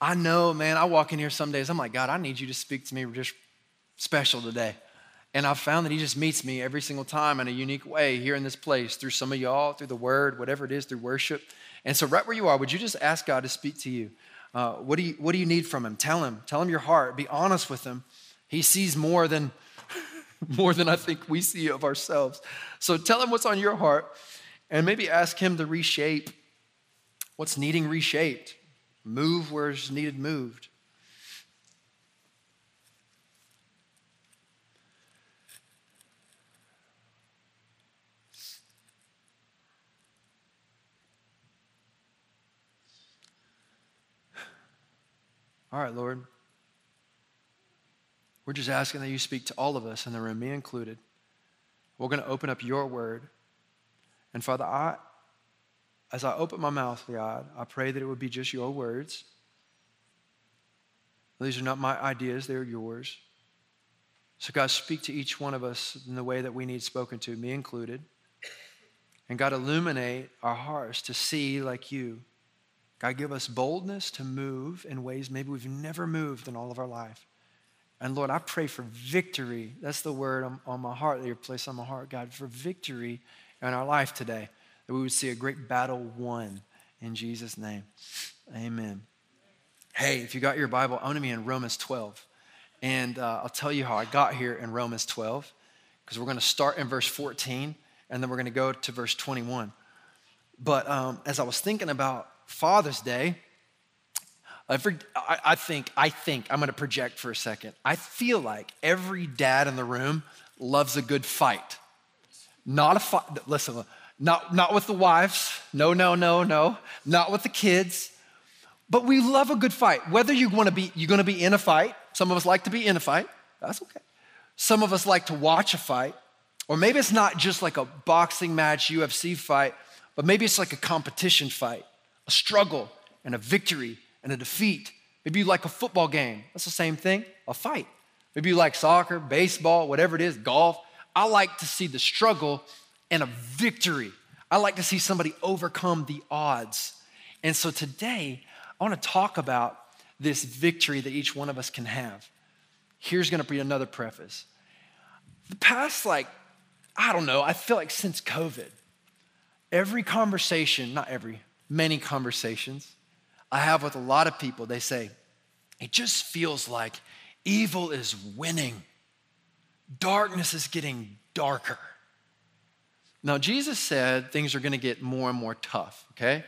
I know, man, I walk in here some days, I'm like, God, I need you to speak to me just special today. And I've found that He just meets me every single time in a unique way here in this place through some of y'all, through the Word, whatever it is, through worship. And so, right where you are, would you just ask God to speak to you? Uh, what, do you what do you need from Him? Tell Him. Tell Him your heart. Be honest with Him. He sees more than, more than I think we see of ourselves. So, tell Him what's on your heart and maybe ask Him to reshape what's needing reshaped move where it's needed moved. All right, Lord. We're just asking that you speak to all of us in the room, me included. We're going to open up your word. And Father, I, as I open my mouth, God, I pray that it would be just your words. These are not my ideas, they're yours. So, God, speak to each one of us in the way that we need spoken to, me included. And God, illuminate our hearts to see like you. God, give us boldness to move in ways maybe we've never moved in all of our life. And Lord, I pray for victory. That's the word on, on my heart that you place on my heart, God, for victory in our life today that we would see a great battle won in Jesus' name. Amen. Hey, if you got your Bible, to be in Romans 12. And uh, I'll tell you how I got here in Romans 12, because we're going to start in verse 14, and then we're going to go to verse 21. But um, as I was thinking about Father's Day, I, I think, I think, I'm going to project for a second. I feel like every dad in the room loves a good fight. Not a fight, listen, not, not with the wives. No, no, no, no. Not with the kids. But we love a good fight. Whether you want to be, you're going to be in a fight. Some of us like to be in a fight. That's okay. Some of us like to watch a fight. Or maybe it's not just like a boxing match, UFC fight, but maybe it's like a competition fight, a struggle and a victory and a defeat. Maybe you like a football game. That's the same thing, a fight. Maybe you like soccer, baseball, whatever it is, golf. I like to see the struggle and a victory. I like to see somebody overcome the odds. And so today, I want to talk about this victory that each one of us can have. Here's going to be another preface. The past, like, I don't know, I feel like since COVID, every conversation, not every, many conversations I have with a lot of people, they say, it just feels like evil is winning, darkness is getting darker. Now, Jesus said things are going to get more and more tough, okay?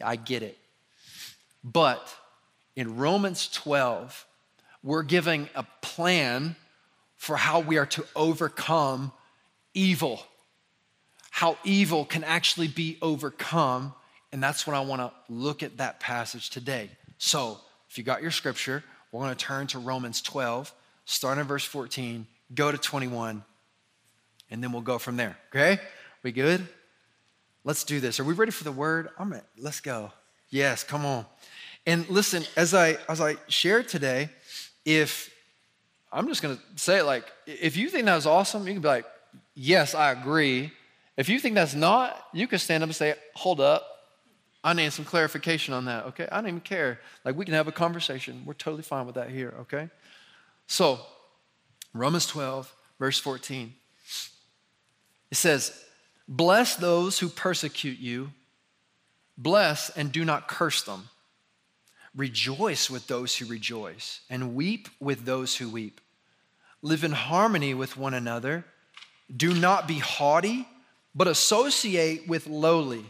I get it. But in Romans 12, we're giving a plan for how we are to overcome evil, how evil can actually be overcome. And that's what I want to look at that passage today. So, if you got your scripture, we're going to turn to Romans 12, start in verse 14, go to 21, and then we'll go from there, okay? We good? Let's do this. Are we ready for the word? I'm ready. Let's go. Yes, come on. And listen, as I as I share today, if I'm just gonna say it like, if you think that was awesome, you can be like, yes, I agree. If you think that's not, you can stand up and say, hold up. I need some clarification on that, okay? I don't even care. Like, we can have a conversation. We're totally fine with that here, okay? So, Romans 12, verse 14. It says, Bless those who persecute you, bless and do not curse them. Rejoice with those who rejoice, and weep with those who weep. Live in harmony with one another. Do not be haughty, but associate with lowly.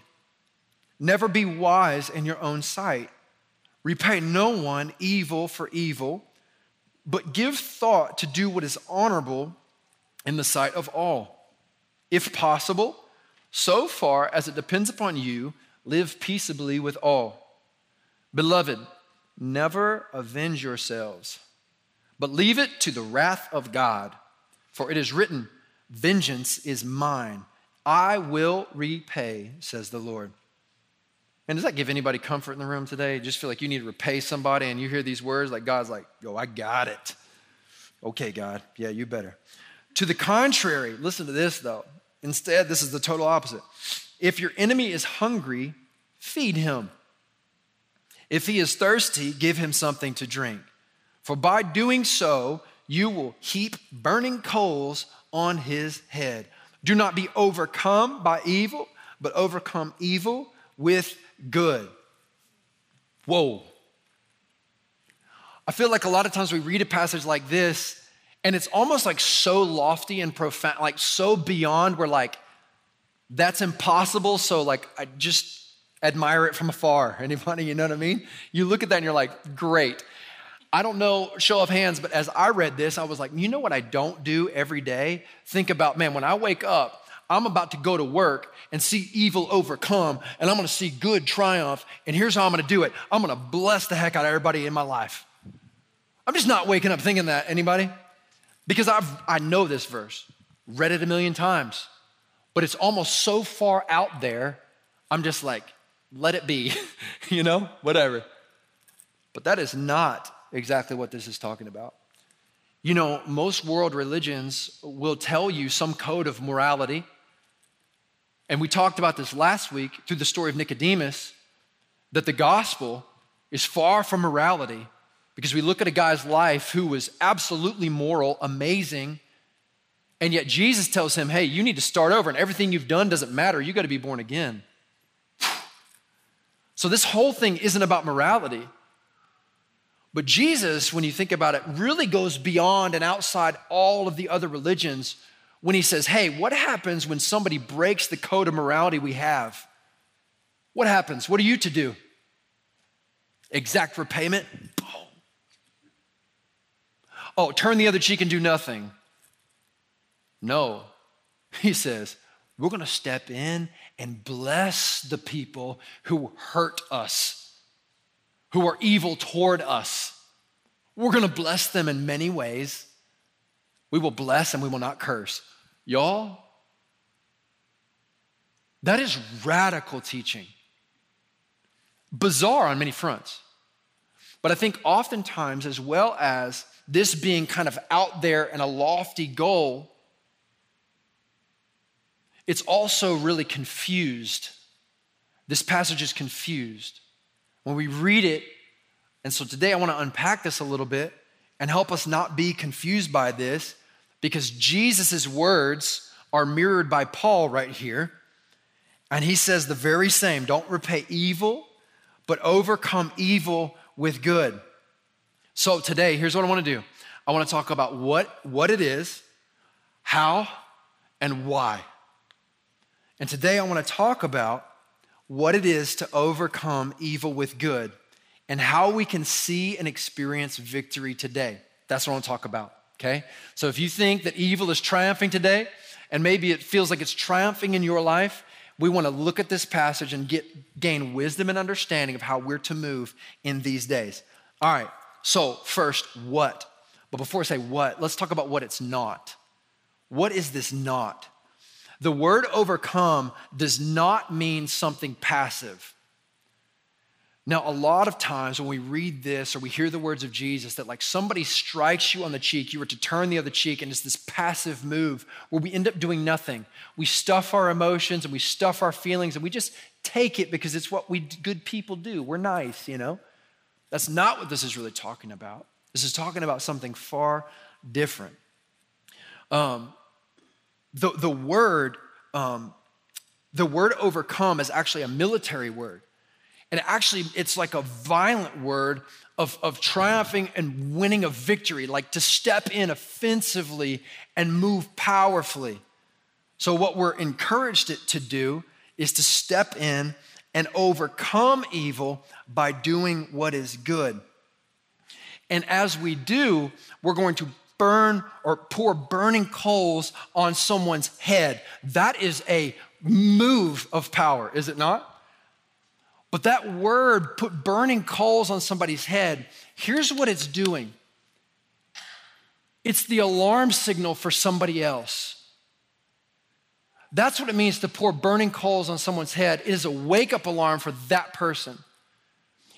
Never be wise in your own sight. Repay no one evil for evil, but give thought to do what is honorable in the sight of all. If possible, so far as it depends upon you, live peaceably with all. Beloved, Never avenge yourselves, but leave it to the wrath of God. For it is written, Vengeance is mine. I will repay, says the Lord. And does that give anybody comfort in the room today? Just feel like you need to repay somebody and you hear these words like God's like, yo, I got it. Okay, God. Yeah, you better. To the contrary, listen to this though. Instead, this is the total opposite. If your enemy is hungry, feed him. If he is thirsty, give him something to drink. For by doing so, you will heap burning coals on his head. Do not be overcome by evil, but overcome evil with good. Whoa. I feel like a lot of times we read a passage like this and it's almost like so lofty and profound, like so beyond we're like that's impossible. So like I just admire it from afar. Anybody, you know what I mean? You look at that and you're like, great. I don't know, show of hands, but as I read this, I was like, you know what I don't do every day? Think about, man, when I wake up, I'm about to go to work and see evil overcome, and I'm gonna see good triumph. And here's how I'm gonna do it I'm gonna bless the heck out of everybody in my life. I'm just not waking up thinking that. Anybody? Because I've, I know this verse, read it a million times, but it's almost so far out there, I'm just like, let it be, you know, whatever. But that is not exactly what this is talking about. You know, most world religions will tell you some code of morality. And we talked about this last week through the story of Nicodemus that the gospel is far from morality because we look at a guy's life who was absolutely moral, amazing, and yet Jesus tells him, hey, you need to start over, and everything you've done doesn't matter. You got to be born again. So, this whole thing isn't about morality. But Jesus, when you think about it, really goes beyond and outside all of the other religions when he says, hey, what happens when somebody breaks the code of morality we have? What happens? What are you to do? Exact repayment? Oh, turn the other cheek and do nothing. No. He says, we're going to step in and bless the people who hurt us, who are evil toward us. We're going to bless them in many ways. We will bless and we will not curse. Y'all, that is radical teaching. Bizarre on many fronts. But I think oftentimes, as well as this being kind of out there and a lofty goal, it's also really confused. This passage is confused. When we read it, and so today I want to unpack this a little bit and help us not be confused by this because Jesus' words are mirrored by Paul right here. And he says the very same don't repay evil, but overcome evil with good. So today, here's what I want to do I want to talk about what, what it is, how, and why. And today I want to talk about what it is to overcome evil with good and how we can see and experience victory today. That's what I want to talk about, okay? So if you think that evil is triumphing today, and maybe it feels like it's triumphing in your life, we want to look at this passage and get gain wisdom and understanding of how we're to move in these days. All right, so first, what? But before I say what, let's talk about what it's not. What is this not? The word overcome does not mean something passive. Now, a lot of times when we read this or we hear the words of Jesus, that like somebody strikes you on the cheek, you are to turn the other cheek, and it's this passive move where we end up doing nothing. We stuff our emotions and we stuff our feelings and we just take it because it's what we good people do. We're nice, you know? That's not what this is really talking about. This is talking about something far different. Um, the, the word um, the word overcome is actually a military word and actually it's like a violent word of, of triumphing and winning a victory like to step in offensively and move powerfully so what we're encouraged to do is to step in and overcome evil by doing what is good and as we do we're going to burn or pour burning coals on someone's head. That is a move of power, is it not? But that word put burning coals on somebody's head. Here's what it's doing it's the alarm signal for somebody else. That's what it means to pour burning coals on someone's head. It is a wake up alarm for that person.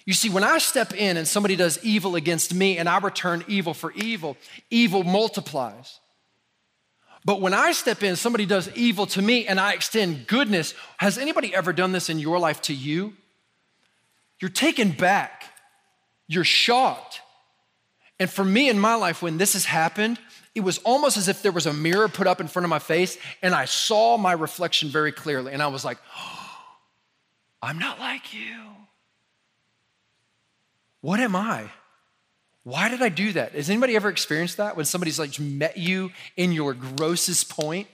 You see, when I step in and somebody does evil against me and I return evil for evil, evil multiplies. But when I step in, somebody does evil to me and I extend goodness. Has anybody ever done this in your life to you? You're taken back, you're shocked. And for me in my life, when this has happened, it was almost as if there was a mirror put up in front of my face and I saw my reflection very clearly. And I was like, oh, I'm not like you. What am I? Why did I do that? Has anybody ever experienced that when somebody's like met you in your grossest point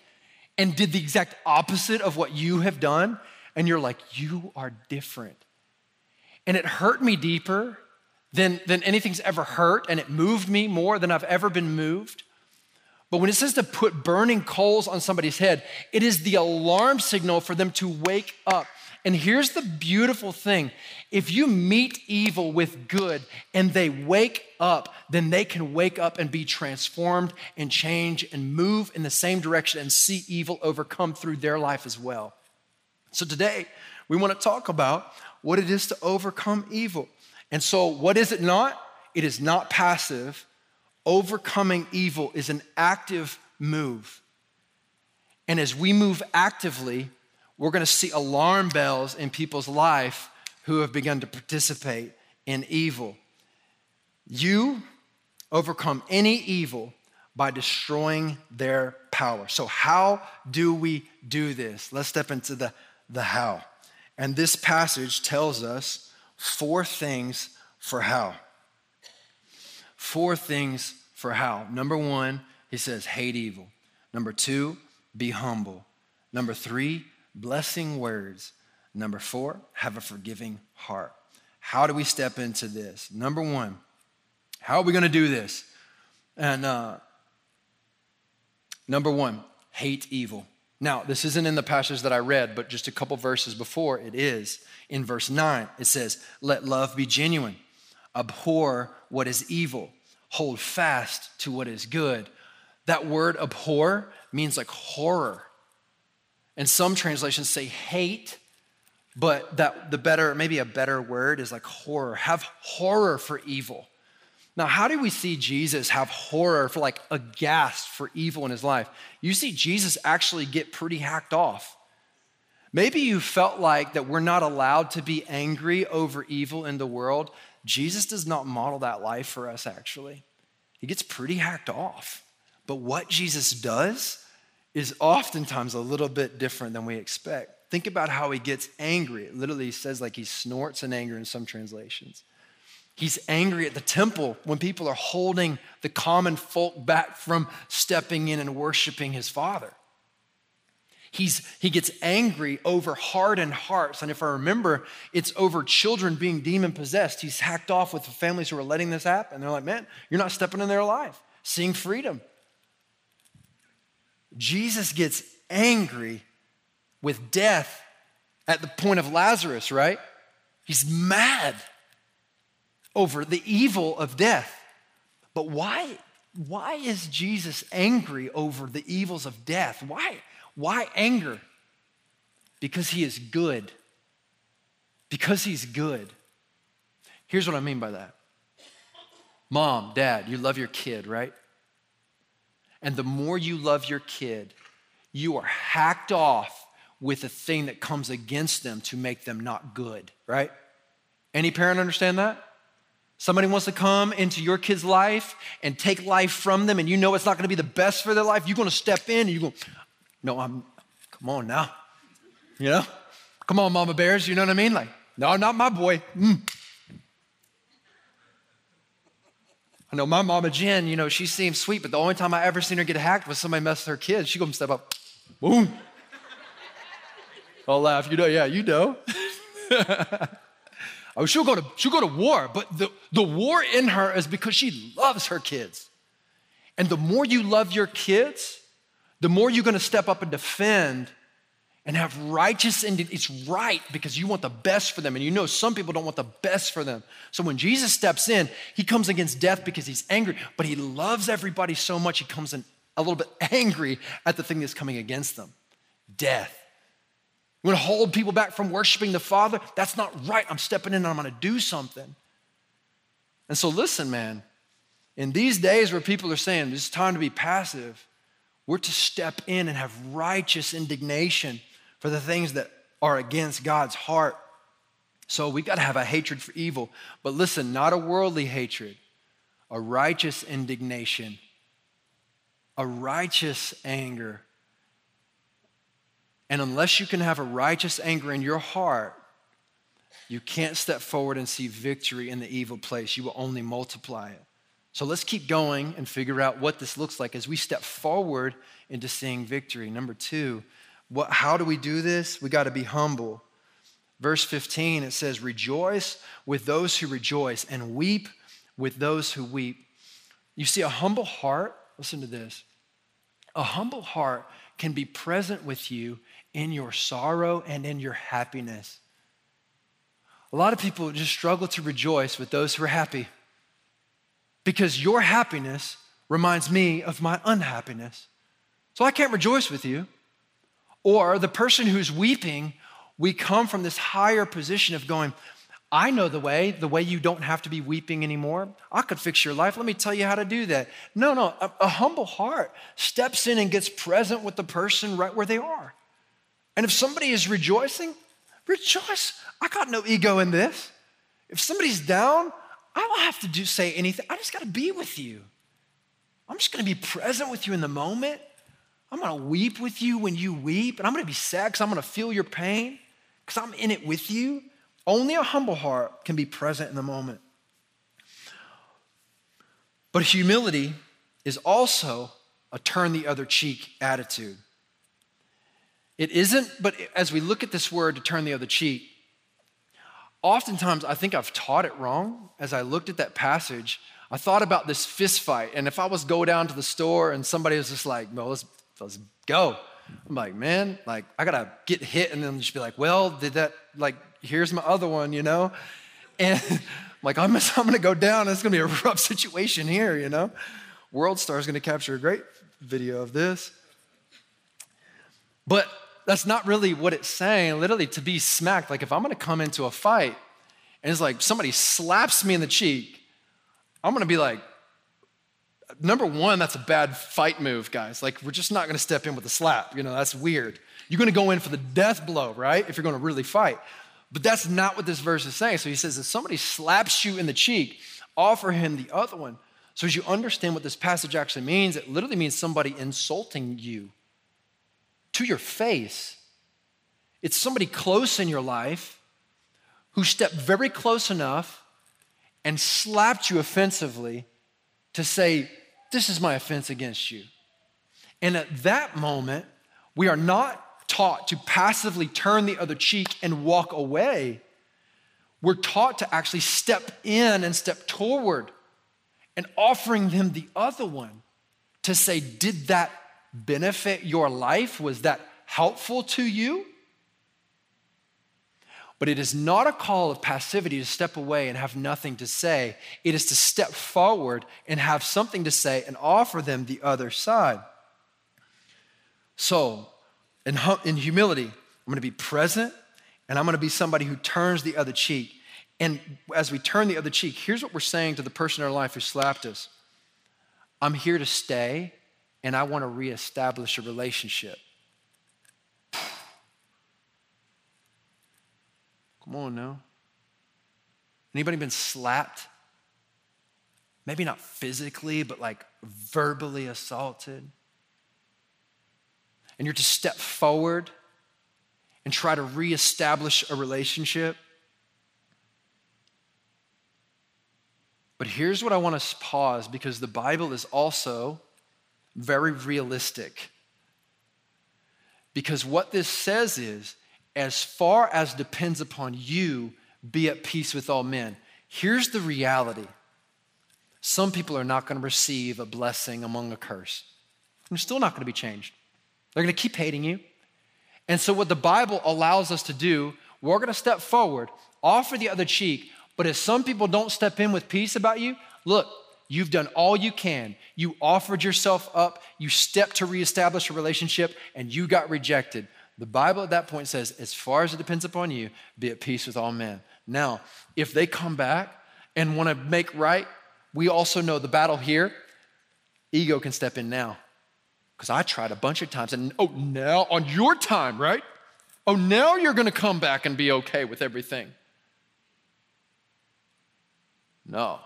and did the exact opposite of what you have done? And you're like, you are different. And it hurt me deeper than, than anything's ever hurt, and it moved me more than I've ever been moved. But when it says to put burning coals on somebody's head, it is the alarm signal for them to wake up. And here's the beautiful thing if you meet evil with good and they wake up, then they can wake up and be transformed and change and move in the same direction and see evil overcome through their life as well. So today, we want to talk about what it is to overcome evil. And so, what is it not? It is not passive. Overcoming evil is an active move. And as we move actively, we're going to see alarm bells in people's life who have begun to participate in evil. You overcome any evil by destroying their power. So, how do we do this? Let's step into the, the how. And this passage tells us four things for how. Four things for how. Number one, he says, hate evil. Number two, be humble. Number three, blessing words. Number four, have a forgiving heart. How do we step into this? Number one, how are we going to do this? And uh, number one, hate evil. Now, this isn't in the passage that I read, but just a couple verses before it is. In verse 9, it says, Let love be genuine, abhor what is evil, hold fast to what is good. That word abhor means like horror. And some translations say hate, but that the better, maybe a better word is like horror. Have horror for evil. Now, how do we see Jesus have horror for like aghast for evil in his life? You see Jesus actually get pretty hacked off. Maybe you felt like that we're not allowed to be angry over evil in the world. Jesus does not model that life for us, actually. He gets pretty hacked off. But what Jesus does is oftentimes a little bit different than we expect. Think about how he gets angry. It literally says like he snorts in anger in some translations. He's angry at the temple when people are holding the common folk back from stepping in and worshiping his father. He's, he gets angry over hardened hearts. And if I remember, it's over children being demon possessed. He's hacked off with the families who are letting this happen. They're like, man, you're not stepping in their life, seeing freedom. Jesus gets angry with death at the point of Lazarus, right? He's mad over the evil of death. But why, why is Jesus angry over the evils of death? Why, why anger? Because he is good. Because he's good. Here's what I mean by that. Mom, dad, you love your kid, right? And the more you love your kid, you are hacked off with a thing that comes against them to make them not good, right? Any parent understand that? Somebody wants to come into your kid's life and take life from them, and you know it's not to be the best for their life. You're to step in and you're going, no, I'm, come on now. You know? Come on, mama bears. You know what I mean? Like, no, not my boy. Mm. I know my mama Jen, you know, she seems sweet, but the only time I ever seen her get hacked was somebody messed with her kids. She go and step up, boom. I'll laugh, you know, yeah, you know. oh, she'll go to she'll go to war, but the, the war in her is because she loves her kids. And the more you love your kids, the more you're gonna step up and defend and have righteous and it's right because you want the best for them. And you know some people don't want the best for them. So when jesus steps in he comes against death because he's angry but he loves everybody so much he comes in a little bit angry at the thing that's coming against them. Death. You want to hold people back from worshiping the father? That's not right. I'm stepping in and i'm going to do something. And so listen man in these days where people are saying it's time to be passive we're to step in and have righteous indignation for the things that are against God's heart. So we've got to have a hatred for evil. But listen, not a worldly hatred, a righteous indignation, a righteous anger. And unless you can have a righteous anger in your heart, you can't step forward and see victory in the evil place. You will only multiply it. So let's keep going and figure out what this looks like as we step forward into seeing victory. Number two, what, how do we do this? We got to be humble. Verse 15, it says, Rejoice with those who rejoice and weep with those who weep. You see, a humble heart, listen to this. A humble heart can be present with you in your sorrow and in your happiness. A lot of people just struggle to rejoice with those who are happy because your happiness reminds me of my unhappiness. So I can't rejoice with you. Or the person who's weeping, we come from this higher position of going, I know the way, the way you don't have to be weeping anymore. I could fix your life. Let me tell you how to do that. No, no, a, a, humble heart steps in and gets present with the person right where they are. And if somebody is rejoicing, rejoice. I got no ego in this. If somebody's down, I don't have to do say anything. I just got to be with you. I'm just going to be present with you in the moment. I'm gonna weep with you when you weep, and I'm gonna be sad because I'm gonna feel your pain because I'm in it with you. Only a humble heart can be present in the moment. But humility is also a turn the other cheek attitude. It isn't, but as we look at this word to turn the other cheek, oftentimes I think I've taught it wrong. As I looked at that passage, I thought about this fist fight. And if I was go down to the store and somebody was just like, well, let's let's go. I'm like, man, like I gotta get hit and then just be like, well, did that like here's my other one, you know? And I'm like, I'm, I'm gonna go down. It's gonna be a rough situation here, you know? World Star is gonna capture a great video of this. But that's not really what it's saying. Literally, to be smacked, like if I'm gonna come into a fight and it's like somebody slaps me in the cheek, I'm gonna be like, number one, that's a bad fight move, guys. Like, we're just not gonna step in with a slap. You know, that's weird. You're gonna go in for the death blow, right? If you're gonna really fight. But that's not what this verse is saying. So he says, if somebody slaps you in the cheek, offer him the other one. So as you understand what this passage actually means, it literally means somebody insulting you to your face. It's somebody close in your life who stepped very close enough and slapped you offensively to say, This is my offense against you. And at that moment, we are not taught to passively turn the other cheek and walk away. We're taught to actually step in and step toward and offering them the other one to say, Did that benefit your life? Was that helpful to you? But it is not a call of passivity to step away and have nothing to say. It is to step forward and have something to say and offer them the other side. So, in, in humility, I'm to be present and I'm to be somebody who turns the other cheek. And as we turn the other cheek, here's what we're saying to the person in our life who slapped us I'm here to stay and I want to reestablish a relationship. Come on now. Anybody been slapped? Maybe not physically, but like verbally assaulted. And you're to step forward and try to reestablish a relationship. But here's what I want to pause because the Bible is also very realistic. Because what this says is as far as depends upon you, be at peace with all men. Here's the reality some people are not going to receive a blessing among a curse. They're still not going to be changed. They're going to keep hating you. And so, what the Bible allows us to do, we're gonna step forward, offer the other cheek, but if some people don't step in with peace about you, look, you've done all you can. You offered yourself up, you stepped to reestablish a relationship, and you got rejected. The Bible at that point says, as far as it depends upon you, be at peace with all men. Now, if they come back and wanna make right, we also know the battle here, ego can step in now. Because I tried a bunch of times, and oh, now on your time, right? Oh, now you're gonna come back and be okay with everything. No.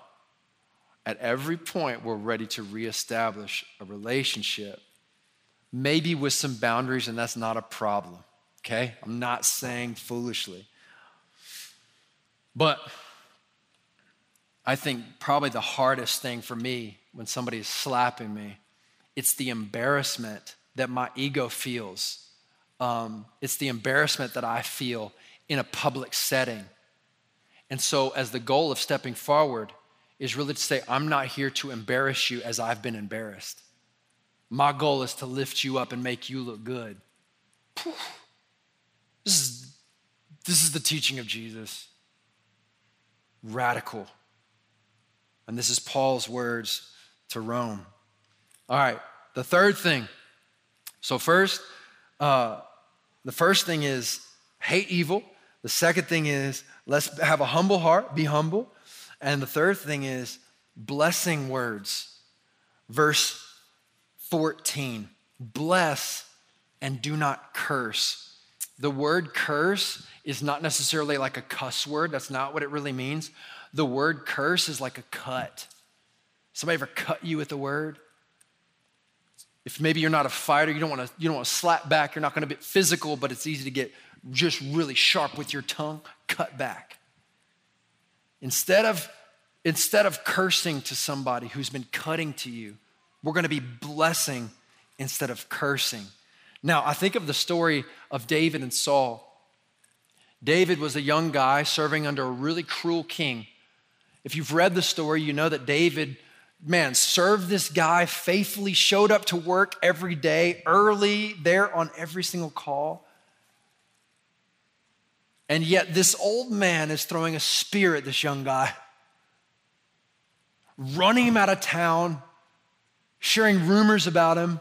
At every point, we're ready to reestablish a relationship, maybe with some boundaries, and that's not a problem, okay? I'm not saying foolishly. But I think probably the hardest thing for me when somebody is slapping me it's the embarrassment that my ego feels. Um, it's the embarrassment that I feel in a public setting. And so, as the goal of stepping forward is really to say, I'm not here to embarrass you as I've been embarrassed. My goal is to lift you up and make you look good. This is, this is the teaching of Jesus. Radical. And this is Paul's words to Rome. All right, the third thing. So, first, uh, the first thing is hate evil. The second thing is let's have a humble heart, be humble. And the third thing is blessing words. Verse 14 bless and do not curse. The word curse is not necessarily like a cuss word, that's not what it really means. The word curse is like a cut. Somebody ever cut you with the word? If maybe you're not a fighter, you don't want to you don't want to slap back, you're not going to be physical, but it's easy to get just really sharp with your tongue, cut back. Instead of instead of cursing to somebody who's been cutting to you, we're going to be blessing instead of cursing. Now, I think of the story of David and Saul. David was a young guy serving under a really cruel king. If you've read the story, you know that David man, served this guy faithfully, showed up to work every day, early, there on every single call. And yet, this old man is throwing a spear at this young guy, running him out of town, sharing rumors about him.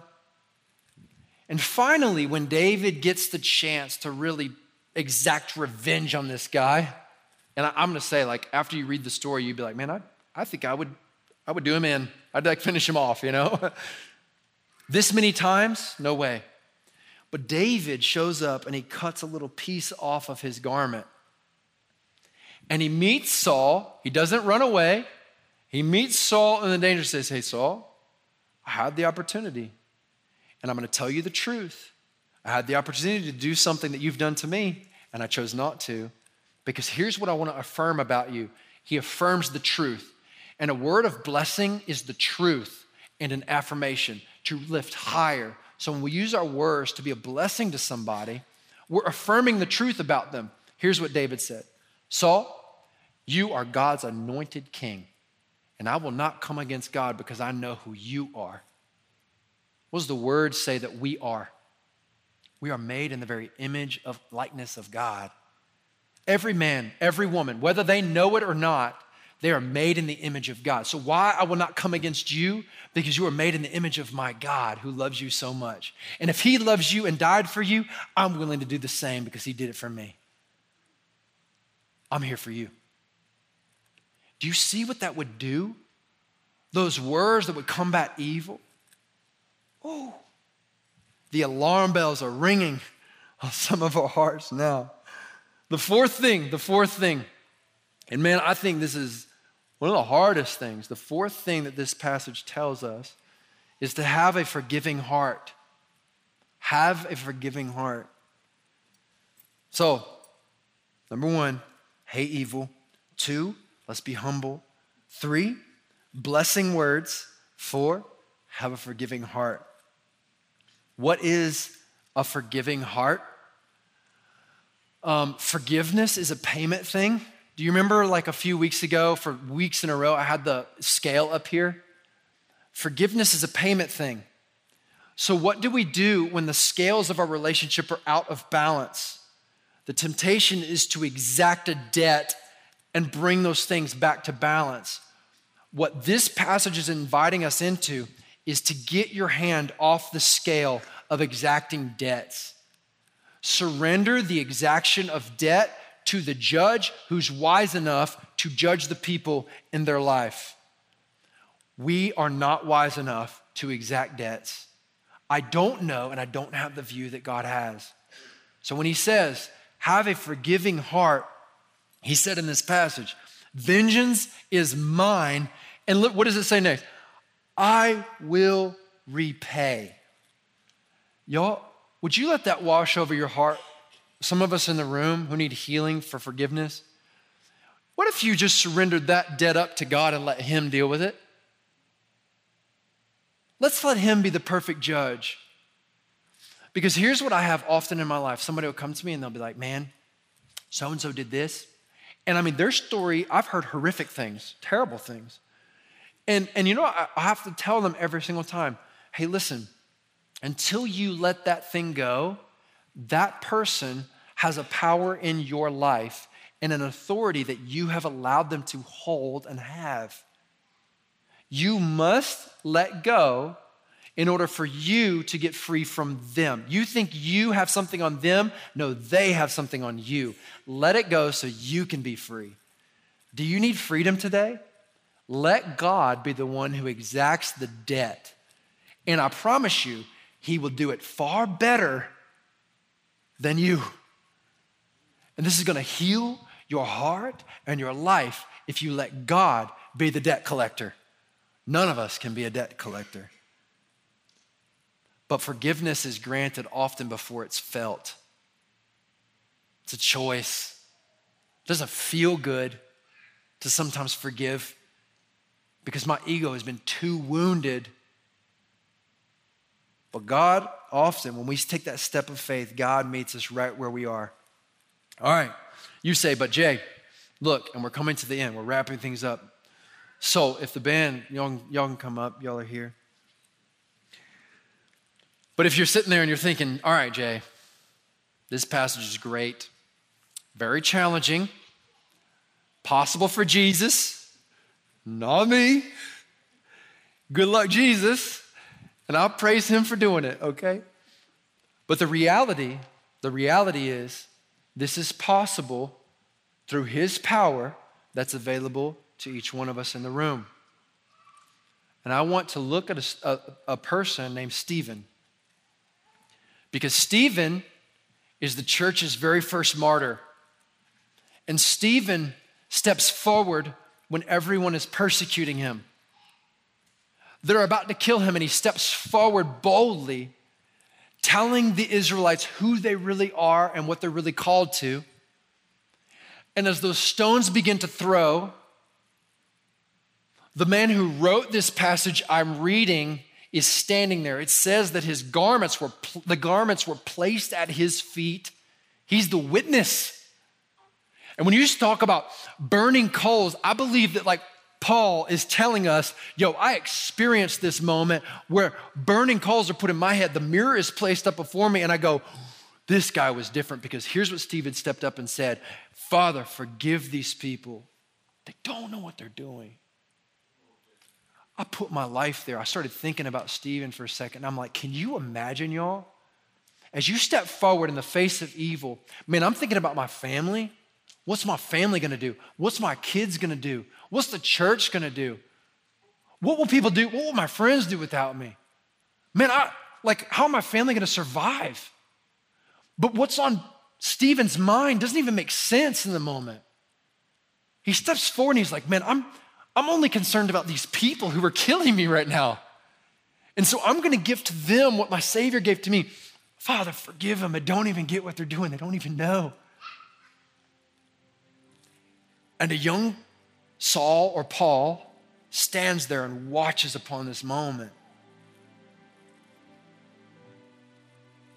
And finally, when David gets the chance to really exact revenge on this guy, and I, am gonna say, like, after you read the story, you'd be like, man, I, I think I would I would do him in. I'd like finish him off, you know? this many times? No way. But David shows up and he cuts a little piece off of his garment. And he meets Saul. He doesn't run away. He meets Saul in the danger says, Hey, Saul, I had the opportunity. And I'm going to tell you the truth. I had the opportunity to do something that you've done to me, and I chose not to. Because here's what I want to affirm about you He affirms the truth. And a word of blessing is the truth and an affirmation to lift higher. So when we use our words to be a blessing to somebody, we're affirming the truth about them. Here's what David said Saul, you are God's anointed king, and I will not come against God because I know who you are. What does the word say that we are? We are made in the very image of likeness of God. Every man, every woman, whether they know it or not, they are made in the image of God. So, why I will not come against you? Because you are made in the image of my God who loves you so much. And if he loves you and died for you, I'm willing to do the same because he did it for me. I'm here for you. Do you see what that would do? Those words that would combat evil? Oh, the alarm bells are ringing on some of our hearts now. The fourth thing, the fourth thing, and man, I think this is one of the hardest things, the fourth thing that this passage tells us, is to have a forgiving heart. Have a forgiving heart. So, number one, hate evil. Two, let's be humble. Three, blessing words. Four, have a forgiving heart. What is a forgiving heart? Um, forgiveness is a payment thing. Do you remember like a few weeks ago, for weeks in a row, I had the scale up here? Forgiveness is a payment thing. So, what do we do when the scales of our relationship are out of balance? The temptation is to exact a debt and bring those things back to balance. What this passage is inviting us into is to get your hand off the scale of exacting debts. Surrender the exaction of debt to the judge who's wise enough to judge the people in their life. We are not wise enough to exact debts. I don't know, and I don't have the view that God has. So when he says, have a forgiving heart, he said in this passage, Vengeance is mine. And look, what does it say next? I will repay. Y'all, would you let that wash over your heart? Some of us in the room who need healing for forgiveness. What if you just surrendered that debt up to God and let Him deal with it? Let's let Him be the perfect judge. Because here's what I have often in my life somebody will come to me and they'll be like, man, so and so did this. And I mean, their story, I've heard horrific things, terrible things. And, and you know, I, I have to tell them every single time hey, listen, until you let that thing go, that person has a power in your life and an authority that you have allowed them to hold and have. You must let go in order for you to get free from them. You think you have something on them? No, they have something on you. Let it go so you can be free. Do you need freedom today? Let God be the one who exacts the debt. And I promise you, He will do it far better than you. And this is gonna heal your heart and your life if you let God be the debt collector. None of us can be a debt collector. But forgiveness is granted often before it's felt. It's a choice. It doesn't feel good to sometimes forgive because my ego has been too wounded. But God, often, when we take that step of faith, God meets us right where we are. All right, you say, but Jay, look, and we're coming to the end, we're wrapping things up. So if the band, y'all, y'all can come up, y'all are here. But if you're sitting there and you're thinking, all right, Jay, this passage is great, very challenging, possible for Jesus, not me. Good luck, Jesus. And I'll praise him for doing it, okay? But the reality, the reality is, this is possible through his power that's available to each one of us in the room. And I want to look at a, a, a person named Stephen. Because Stephen is the church's very first martyr. And Stephen steps forward when everyone is persecuting him. They're about to kill him, and he steps forward boldly, telling the Israelites who they really are and what they're really called to. And as those stones begin to throw, the man who wrote this passage I'm reading is standing there. It says that his garments were the garments were placed at his feet. He's the witness. And when you just talk about burning coals, I believe that like Paul is telling us, yo, I experienced this moment where burning coals are put in my head. The mirror is placed up before me, and I go, this guy was different because here's what Stephen stepped up and said Father, forgive these people. They don't know what they're doing. I put my life there. I started thinking about Stephen for a second. I'm like, can you imagine, y'all? As you step forward in the face of evil, man, I'm thinking about my family. What's my family gonna do? What's my kids gonna do? What's the church gonna do? What will people do? What will my friends do without me? Man, I like, how am my family gonna survive? But what's on Stephen's mind doesn't even make sense in the moment. He steps forward and he's like, man, I'm I'm only concerned about these people who are killing me right now. And so I'm going to give to them what my Savior gave to me. Father, forgive them. I don't even get what they're doing, they don't even know. And a young Saul or Paul stands there and watches upon this moment.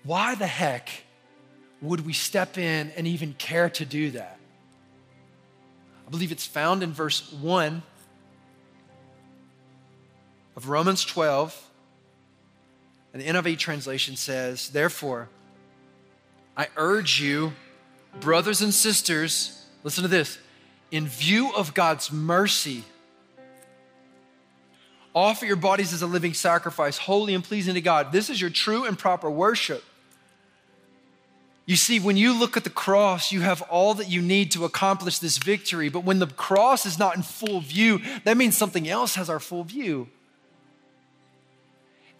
Why the heck would we step in and even care to do that? I believe it's found in verse 1 of Romans 12. And the NIV translation says, Therefore, I urge you, brothers and sisters, listen to this, in view of God's mercy, offer your bodies as a living sacrifice, holy and pleasing to God. This is your true and proper worship. You see, when you look at the cross, you have all that you need to accomplish this victory. But when the cross is not in full view, that means something else has our full view.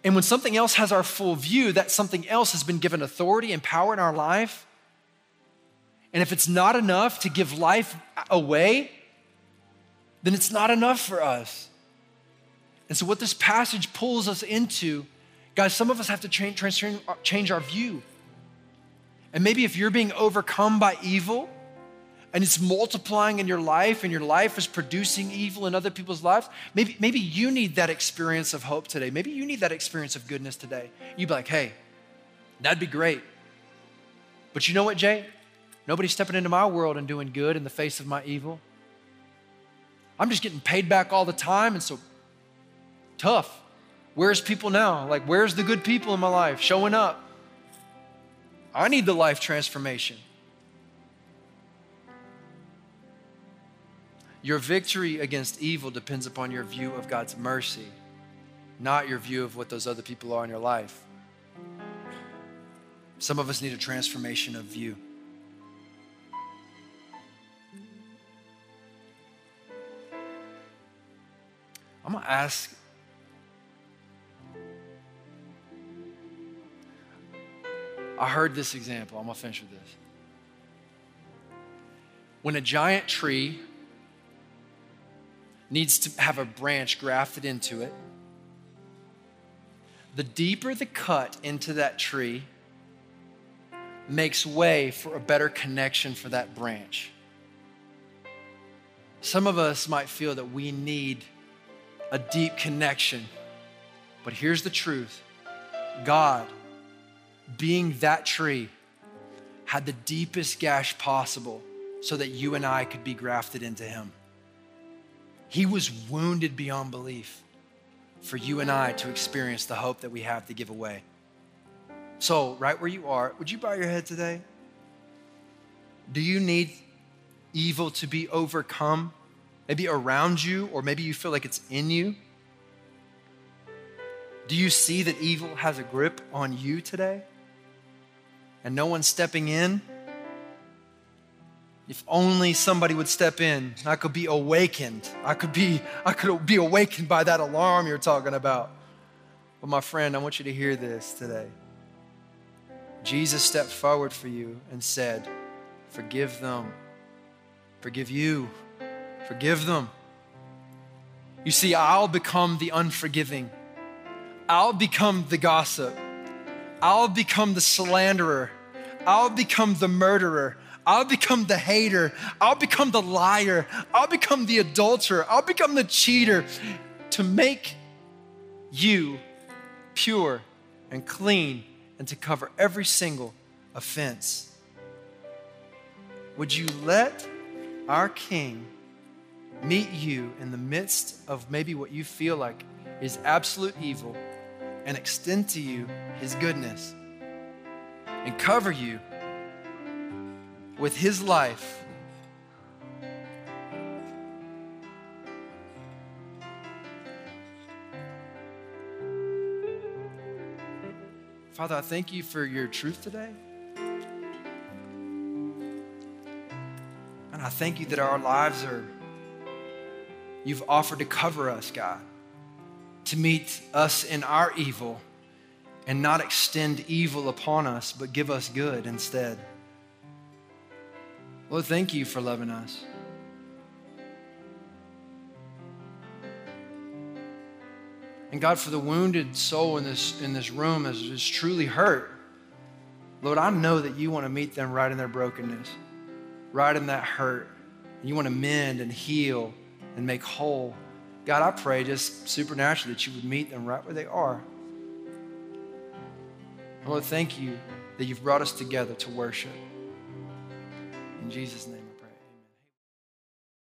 And when something else has our full view, that something else has been given authority and power in our life. And if it's not enough to give life away, then it's not enough for us. And so, what this passage pulls us into, guys, some of us have to change, uh, change our view. And maybe if you're being overcome by evil and it's multiplying in your life and your life is producing evil in other people's lives, maybe, maybe you need that experience of hope today. Maybe you need that experience of goodness today. You'd be like, hey, that'd be great. But you know what, Jay? Nobody's stepping into my world and doing good in the face of my evil. I'm just getting paid back all the time, and so tough. Where's people now? Like, where's the good people in my life showing up? I need the life transformation. Your victory against evil depends upon your view of God's mercy, not your view of what those other people are in your life. Some of us need a transformation of view. I'm going to ask I heard this example. I'm going to finish with this. When a giant tree needs to have a branch grafted into it, the deeper the cut into that tree makes way for a better connection for that branch. Some of us might feel that we need a deep connection, but here's the truth God being that tree, had the deepest gash possible so that you and I could be grafted into him. He was wounded beyond belief for you and I to experience the hope that we have to give away. So, right where you are, would you bow your head today? Do you need evil to be overcome? Maybe around you, or maybe you feel like it's in you? Do you see that evil has a grip on you today? and no one's stepping in, if only somebody would step in, I could be awakened. I could be, I could be awakened by that alarm you're talking about. But my friend, I want you to hear this today. Jesus stepped forward for you and said, Forgive them. Forgive you. Forgive them. You see, I'll become the unforgiving. I'll become the gossip. I'll become the slanderer. I'll become the murderer. I'll become the hater. I'll become the liar. I'll become the adulterer. I'll become the cheater to make you pure and clean and to cover every single offense. Would you let our King meet you in the midst of maybe what you feel like is absolute evil and extend to you his goodness? and cover you with His life. Father, I thank you for your truth today. And I thank you that our lives are, you've offered to cover us, God, to meet us in our evil and not extend evil upon us, but give us good instead. Lord, thank you for loving us. And God, for the wounded soul in this, in this room is, is truly hurt. Lord, I know that you want to meet them right in their brokenness, right in that hurt. And you want to mend and heal and make whole. God, I pray just supernaturally that you would meet them right where they are. Lord, thank you that you've brought us together to worship. In Jesus' name.